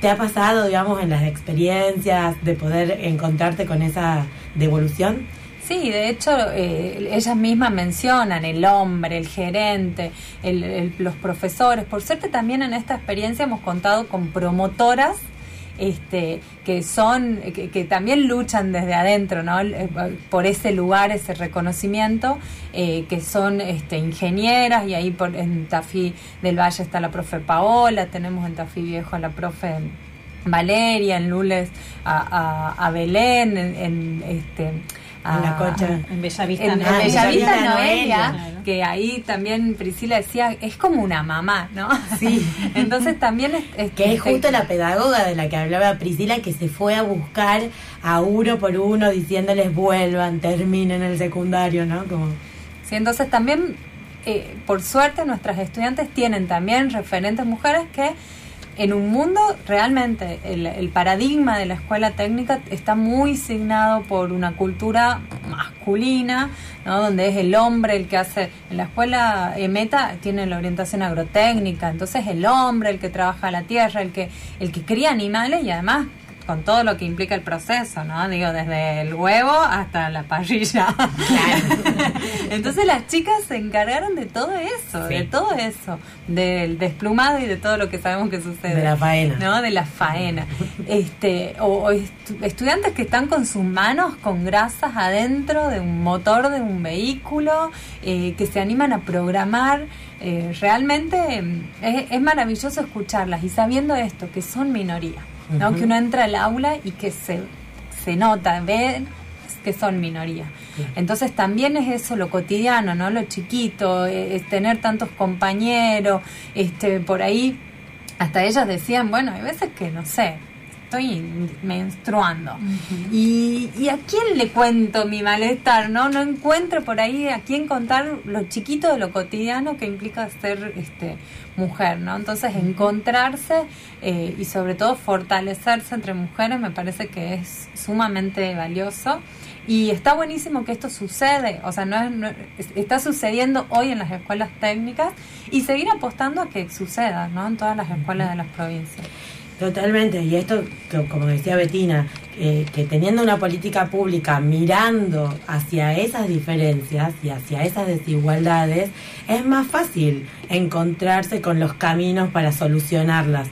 ¿Te ha pasado, digamos, en las experiencias de poder encontrarte con esa devolución? Sí, de hecho, eh, ellas mismas mencionan el hombre, el gerente, el- los profesores. Por suerte también en esta experiencia hemos contado con promotoras este, que son, que, también luchan desde adentro, ¿no? Eh, Por ese lugar, ese reconocimiento, eh, que son este, ingenieras y ahí por, en Tafí del Valle está la profe Paola, tenemos en Tafí Viejo a la profe Valeria, en Lules a, Belén, en, este a, En La Cocha. En Bellavista, en, en Noelia. Bellavista Bellavista, Noelia, Noelia. que ahí también Priscila decía, es como una mamá, ¿no? Sí. <laughs> Entonces también es, es- Que es justo la pedagoga de la que hablaba Priscila que se fue a buscar a uno por uno diciéndoles vuelvan, terminen el secundario, ¿no? Como Sí, entonces también, eh, por suerte, nuestras estudiantes tienen también referentes mujeres que en un mundo realmente el, el paradigma de la escuela técnica está muy signado por una cultura masculina, ¿no? donde es el hombre el que hace, en la escuela eh, meta tiene la orientación agrotécnica, entonces el hombre el que trabaja la tierra, el que, el que cría animales y además con todo lo que implica el proceso, ¿no? Digo, desde el huevo hasta la parrilla. <laughs> Entonces las chicas se encargaron de todo eso, Sí. de todo eso, del desplumado y de todo lo que sabemos que sucede. De la faena. ¿No? De la faena. <laughs> Este, o, o estu- estudiantes que están con sus manos con grasas adentro de un motor de un vehículo, eh, que se animan a programar. Eh, realmente mm, es, es maravilloso escucharlas y sabiendo esto, que son minoría, ¿no? Que uno entra al aula y que se, se nota, ve que son minoría. Entonces también es eso lo cotidiano, ¿no? Lo chiquito, eh, es tener tantos compañeros, este, por ahí hasta ellas decían, bueno, hay veces que no sé, estoy menstruando. y, ¿Y a quién le cuento mi malestar? No no encuentro por ahí a quién contar lo chiquito de lo cotidiano que implica ser este mujer, ¿no? Entonces encontrarse eh, y sobre todo fortalecerse entre mujeres me parece que es sumamente valioso. Y está buenísimo que esto sucede, o sea, no, es, no es- está sucediendo hoy en las escuelas técnicas y seguir apostando a que suceda, ¿no? En todas las escuelas de las provincias. Totalmente, y esto, como decía Betina, eh, que teniendo una política pública mirando hacia esas diferencias y hacia esas desigualdades, es más fácil encontrarse con los caminos para solucionarlas.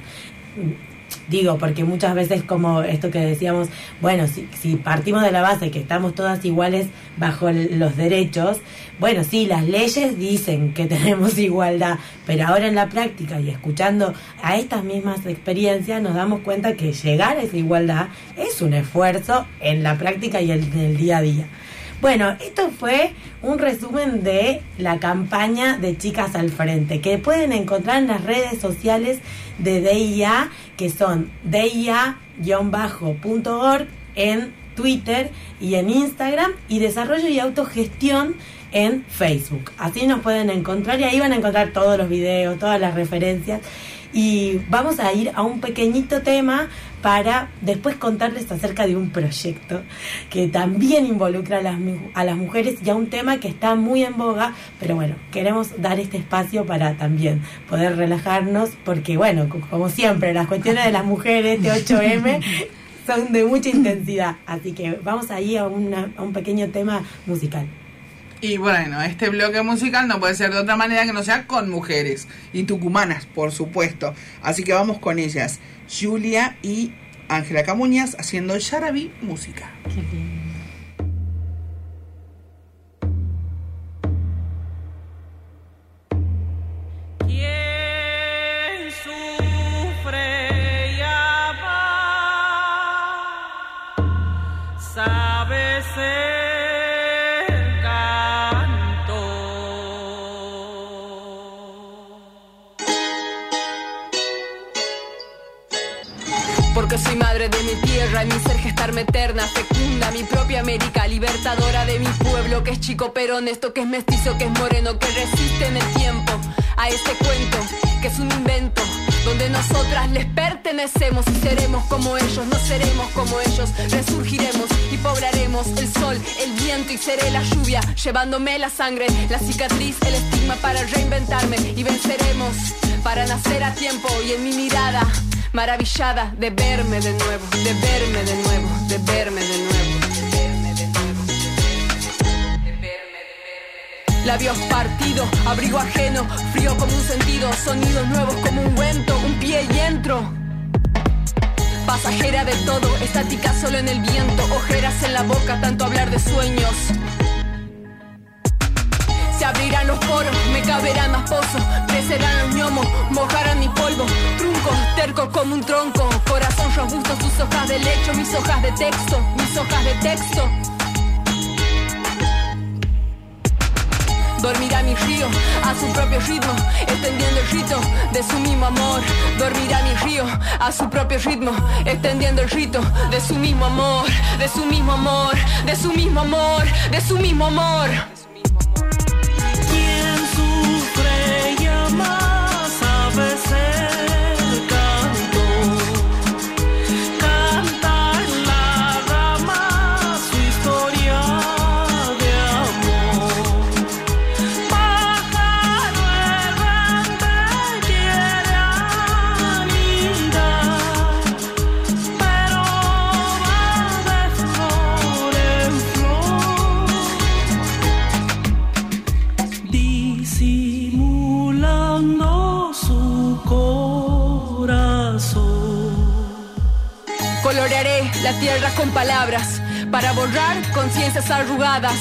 Digo, porque muchas veces como esto que decíamos, bueno, si, partimos de la base que estamos todas iguales bajo los derechos, bueno, sí, las leyes dicen que <laughs> tenemos igualdad, pero ahora en la práctica y escuchando a estas mismas experiencias nos damos cuenta que llegar a esa igualdad es un esfuerzo en la práctica y en el día a día. Bueno, esto fue un resumen de la campaña de Chicas al Frente, que pueden encontrar en las redes sociales de DIA, que son DIA-org en Twitter y en Instagram, y Desarrollo y Autogestión en Facebook. Así nos pueden encontrar y ahí van a encontrar todos los videos, todas las referencias. Y vamos a ir a un pequeñito tema para después contarles acerca de un proyecto que también involucra a las, a las mujeres y a un tema que está muy en boga, pero bueno, queremos dar este espacio para también poder relajarnos, porque bueno, co- como siempre, las cuestiones de las mujeres de 8M <laughs> son de mucha intensidad, así que vamos ahí a, una- a un pequeño tema musical. Y bueno, este bloque musical no puede ser de otra manera que no sea con mujeres y tucumanas, por supuesto. Así que vamos con ellas, Julia y Ángela Camuñas haciendo Yaraví Música. Quien América, libertadora de mi pueblo, que es chico pero honesto, que es mestizo, que es moreno, que resiste en el tiempo a este cuento, que es un invento, donde nosotras les pertenecemos y seremos como ellos, no seremos como ellos, resurgiremos y poblaremos el sol, el viento y seré la lluvia, llevándome la sangre, la cicatriz, el estigma para reinventarme y venceremos para nacer a tiempo y en mi mirada maravillada de verme de nuevo. de verme de nuevo, de verme de nuevo. Labios partidos, abrigo ajeno, frío como un sentido, sonidos nuevos como un cuento, un pie y entro. Pasajera de todo, estática solo en el viento, ojeras en la boca, tanto hablar de sueños. Se abrirán los poros, me caberán más pozos, crecerán los ñomos, mojarán mi polvo, truncos, tercos como un tronco, corazón robusto, sus hojas de lecho, mis hojas de texto, mis hojas de texto. Dormirá mi río a su propio ritmo, extendiendo el rito de su mismo amor. Dormirá mi río a su propio ritmo, extendiendo el rito de su mismo amor, de su mismo amor, de su mismo amor, de su mismo amor. La tierra con palabras para borrar conciencias arrugadas.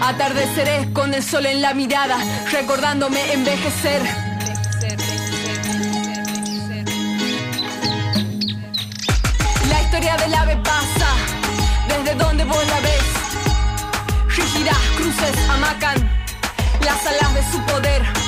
Atardeceré con el sol en la mirada, recordándome envejecer. La historia del ave pasa desde donde vos la ves. Rígidas cruces amacan las alas de su poder.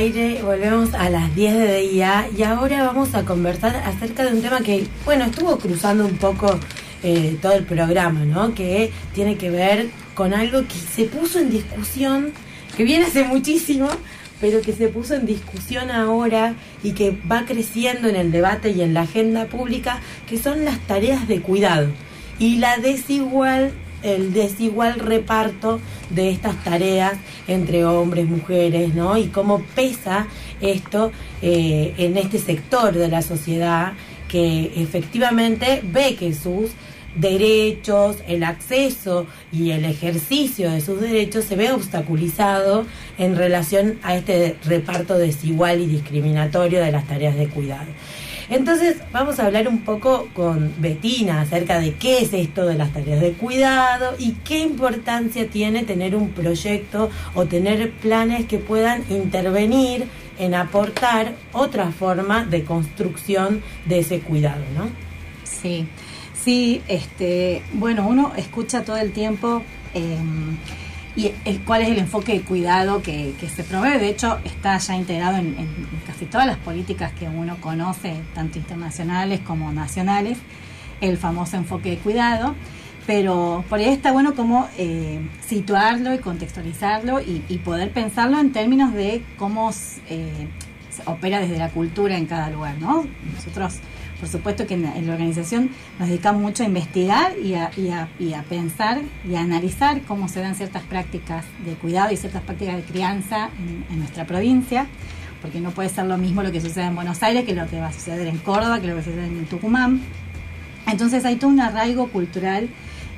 Volvemos a las 10 de día y ahora vamos a conversar acerca de un tema que, bueno, estuvo cruzando un poco eh, todo el programa, ¿no? Que tiene que ver con algo que se puso en discusión, que viene hace muchísimo, pero que se puso en discusión ahora y que va creciendo en el debate y en la agenda pública, que son las tareas de cuidado y la desigual el desigual reparto de estas tareas entre hombres, mujeres, ¿no? Y cómo pesa esto eh, en este sector de la sociedad que efectivamente ve que sus derechos, el acceso y el ejercicio de sus derechos se ve obstaculizado en relación a este reparto desigual y discriminatorio de las tareas de cuidado. Entonces vamos a hablar un poco con Betina acerca de qué es esto de las tareas de cuidado y qué importancia tiene tener un proyecto o tener planes que puedan intervenir en aportar otra forma de construcción de ese cuidado, ¿no? Sí, sí, este, bueno, uno escucha todo el tiempo eh, y el, cuál es el enfoque de cuidado que, se provee. De hecho, está ya integrado en, casi todas las políticas que uno conoce, tanto internacionales como nacionales, el famoso enfoque de cuidado. Pero por ahí está bueno como eh, situarlo y contextualizarlo y, y poder pensarlo en términos de cómo eh, se opera desde la cultura en cada lugar, ¿no? Nosotros por supuesto que en la, en la organización nos dedicamos mucho a investigar y a, y, a, y a, pensar y a analizar cómo se dan ciertas prácticas de cuidado y ciertas prácticas de crianza en, en nuestra provincia. porque no puede ser lo mismo lo que sucede en Buenos Aires que lo que va a suceder en Córdoba, que lo que sucede en Tucumán. Entonces hay todo un arraigo cultural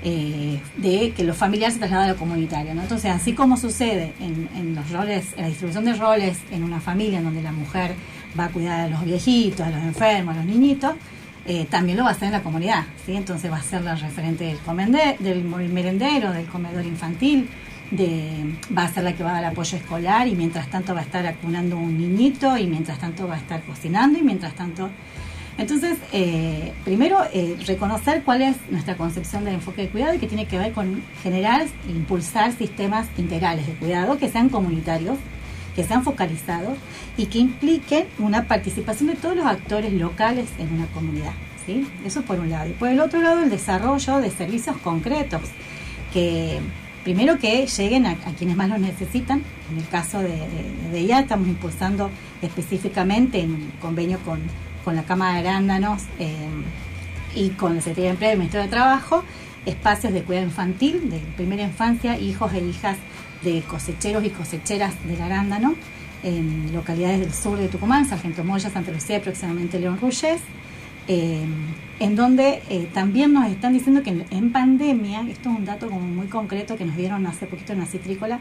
eh, de que lo familiar se traslada a lo comunitario. ¿no? Entonces, así como sucede en, en los roles, en la distribución de roles en una familia en donde la mujer va a cuidar a los viejitos, a los enfermos, a los niñitos, eh, también lo va a hacer en la comunidad. ¿sí? Entonces va a ser la referente del, comende- del merendero, del comedor infantil, de, va a ser la que va a dar apoyo escolar y mientras tanto va a estar acunando un niñito y mientras tanto va a estar cocinando y mientras tanto... Entonces, eh, primero, eh, reconocer cuál es nuestra concepción del enfoque de cuidado y que tiene que ver con generar e impulsar sistemas integrales de cuidado que sean comunitarios, que sean focalizados y que impliquen una participación de todos los actores locales en una comunidad. ¿sí? Eso por un lado. Y por el otro lado, el desarrollo de servicios concretos que primero que lleguen a, quienes más lo necesitan. En el caso de, de, estamos impulsando específicamente en convenio con, con la Cámara de Arándanos eh, y con la Secretaría de Empleo y el Ministerio de Trabajo espacios de cuidado infantil, de primera infancia, hijos e hijas de cosecheros y cosecheras del arándano en localidades del sur de Tucumán, Sargento Moya, Santa Lucía y próximamente León Ruyes, eh, en donde eh, también nos están diciendo que en, en pandemia, esto es un dato como muy concreto que nos dieron hace poquito en la citrícola,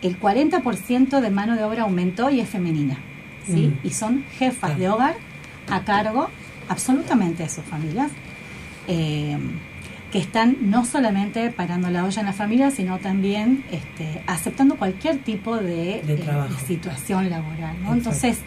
el 40% de mano de obra aumentó y es femenina, ¿sí? Mm. Y son jefas de hogar a cargo absolutamente de sus familias, eh, que están no solamente parando la olla en la familia, sino también este, aceptando cualquier tipo de, De eh, de situación laboral. ¿no? Entonces,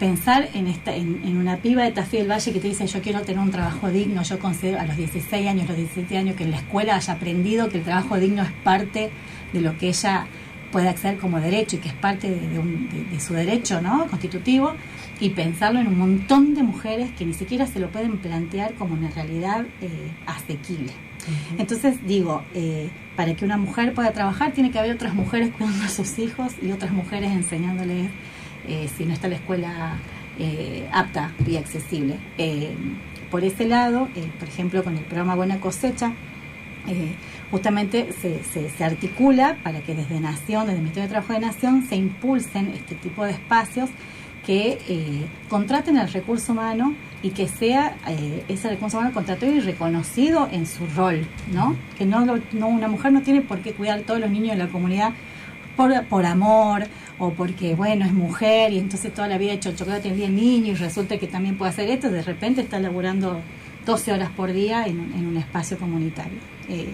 pensar en, esta, en, en una piba de Tafí del Valle que te dice yo quiero tener un trabajo digno, yo considero a los 16 años, los 17 años, que en la escuela haya aprendido que el trabajo digno es parte de lo que ella puede acceder como derecho y que es parte de, de un- de- de su derecho ¿no? constitutivo y pensarlo en un montón de mujeres que ni siquiera se lo pueden plantear como una realidad eh, asequible. Entonces digo, eh, para que una mujer pueda trabajar tiene que haber otras mujeres cuidando a sus hijos y otras mujeres enseñándoles eh, si no está la escuela apta y accesible. Por ese lado, por ejemplo, con el programa Buena Cosecha, justamente se, se, se articula para que desde Nación, desde el Ministerio de Trabajo de Nación, se impulsen este tipo de espacios que eh, contraten al recurso humano y que sea eh, ese recurso humano contratado y reconocido en su rol, ¿no? Que no, lo- no una mujer no tiene por qué cuidar a todos los niños de la comunidad por, por amor o porque, bueno, es mujer y entonces toda la vida ha hecho el chocolate el día del niño y resulta que también puede hacer esto, de repente está laburando 12 horas por día en un espacio comunitario. Eh,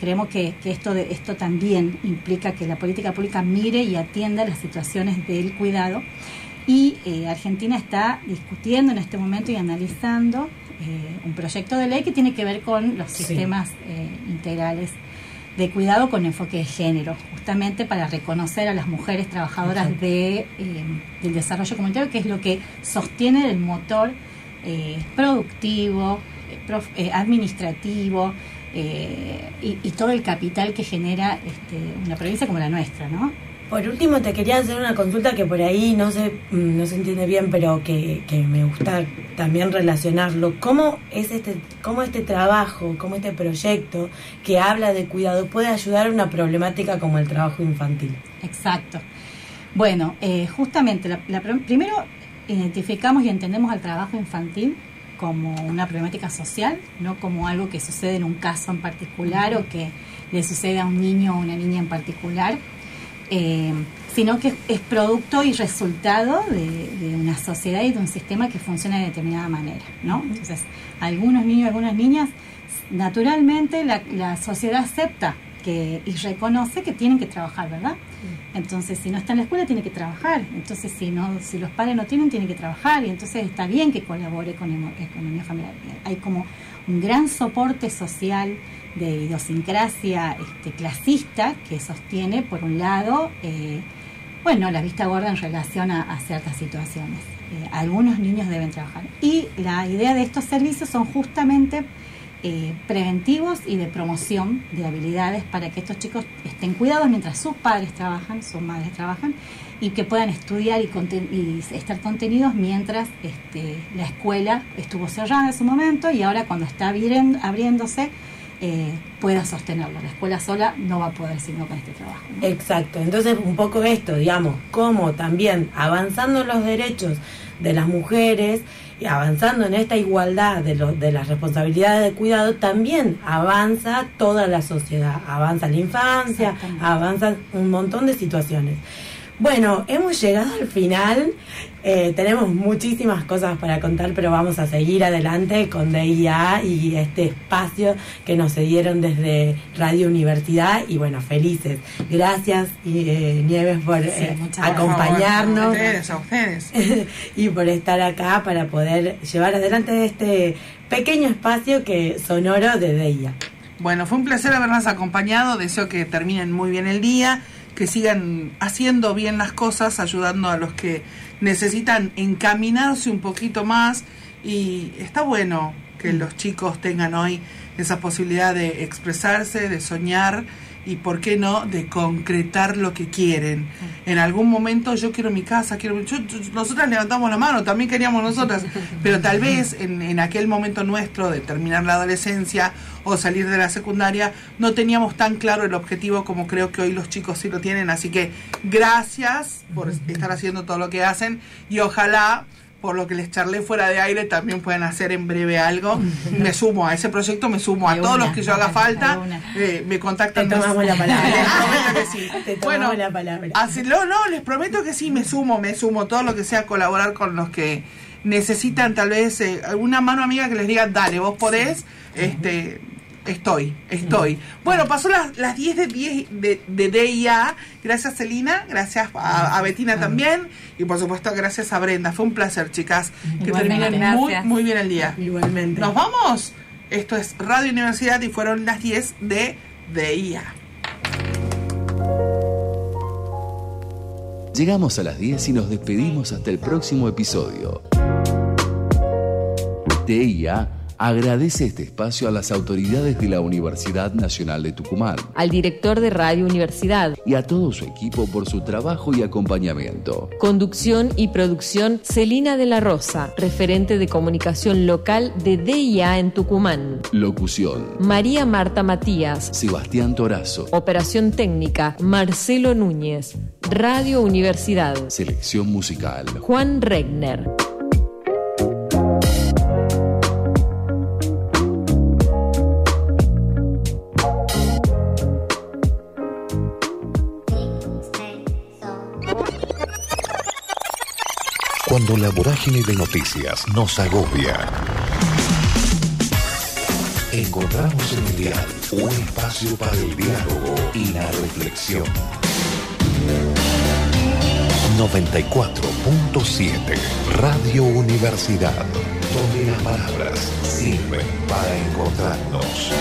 creemos que, que esto, de, esto también implica que la política pública mire y atienda las situaciones del cuidado y eh, Argentina está discutiendo en este momento y analizando eh, un proyecto de ley que tiene que ver con los sistemas eh, integrales de cuidado con enfoque de género, justamente para reconocer a las mujeres trabajadoras Exacto. de, del desarrollo comunitario, que es lo que sostiene el motor productivo, prof- administrativo eh, y, y todo el capital que genera este, una provincia como la nuestra, ¿no? Por último, te quería hacer una consulta que por ahí no se, mm, no se entiende bien, pero que, que me gusta también relacionarlo. ¿Cómo es este, cómo este trabajo, cómo este proyecto que habla de cuidado puede ayudar a una problemática como el trabajo infantil? Exacto. Bueno, eh, justamente, la- la prim- primero identificamos y entendemos al trabajo infantil como una problemática social, no como algo que sucede en un caso en particular o que le sucede a un niño o una niña en particular, eh, sino que es producto y resultado de, de una sociedad y de un sistema que funciona de determinada manera, ¿no? Entonces, algunos niños y algunas niñas, naturalmente la, la sociedad acepta que, y reconoce que tienen que trabajar, ¿verdad? Entonces, si no está en la escuela, tiene que trabajar. Entonces, si no, si los padres no tienen, tienen que trabajar. Y entonces está bien que colabore con economía familiar. Hay como un gran soporte social de idiosincrasia este, clasista que sostiene, por un lado, eh, bueno, la vista gorda en relación a, ciertas situaciones. Eh, algunos niños deben trabajar. Y la idea de estos servicios son justamente eh, preventivos y de promoción de habilidades para que estos chicos estén cuidados mientras sus padres trabajan, sus madres trabajan, y que puedan estudiar y, conten- y estar contenidos mientras este, la escuela estuvo cerrada en su momento y ahora cuando está abriéndose eh, pueda sostenerlo. La escuela sola no va a poder sino con este trabajo. ¿no? Exacto, entonces un poco esto, digamos, cómo también avanzando los derechos de las mujeres y avanzando en esta igualdad de, lo- de las responsabilidades de cuidado, también avanza toda la sociedad, avanza la infancia, avanzan un montón de situaciones. Bueno, hemos llegado al final, eh, tenemos muchísimas cosas para contar, pero vamos a seguir adelante con DIA y este espacio que nos cedieron desde Radio Universidad y bueno, felices. Gracias y, eh, Nieves por eh, acompañarnos A ustedes, a ustedes. <laughs> y por estar acá para poder llevar adelante este pequeño espacio que sonoro de DIA. Bueno, fue un placer habernos acompañado. Deseo que terminen muy bien el día, que sigan haciendo bien las cosas, ayudando a los que necesitan encaminarse un poquito más. Y está bueno que los chicos tengan hoy esa posibilidad de expresarse, de soñar y, ¿por qué no?, de concretar lo que quieren. En algún momento yo quiero mi casa, quiero yo- yo- nosotras levantamos la mano, también queríamos nosotras, pero tal vez en, en aquel momento nuestro de terminar la adolescencia o salir de la secundaria, no teníamos tan claro el objetivo como creo que hoy los chicos sí lo tienen. Así que gracias por estar haciendo todo lo que hacen y ojalá por lo que les charlé fuera de aire, también puedan hacer en breve algo. <laughs> Me sumo a ese proyecto, me sumo a todos una, los que yo haga falta. eh, me contactan. Te tomamos la palabra. <laughs> Les prometo que sí. Te Bueno, la palabra. Así, no, no, les prometo que sí, me sumo, me sumo. Todo lo que sea colaborar con los que necesitan tal vez eh, alguna mano amiga que les diga, dale, vos podés, este, estoy, estoy. Bueno, pasó las, las 10 de 10 de, de DIA. Gracias, Celina, gracias a, a Betina también. Y por supuesto, gracias a Brenda. Fue un placer, chicas. Que Igualmente. terminen muy, muy bien el día. Igualmente. ¿Nos vamos? Esto es Radio Universidad y fueron las 10 de DIA. Llegamos a las 10 y nos despedimos hasta el próximo episodio. TIA agradece este espacio a las autoridades de la Universidad Nacional de Tucumán Al director de Radio Universidad. y a todo su equipo por su trabajo y acompañamiento. Conducción y producción Celina de la Rosa, referente de comunicación local de DIA en Tucumán. Locución. María Marta Matías. Sebastián Torazo. Operación técnica Marcelo Núñez. Radio Universidad. Selección musical. Juan Regner. Cuando la vorágine de noticias nos agobia, encontramos en el dial un espacio para el diálogo y la reflexión. 94.7 Radio Universidad, donde las palabras sirven para encontrarnos.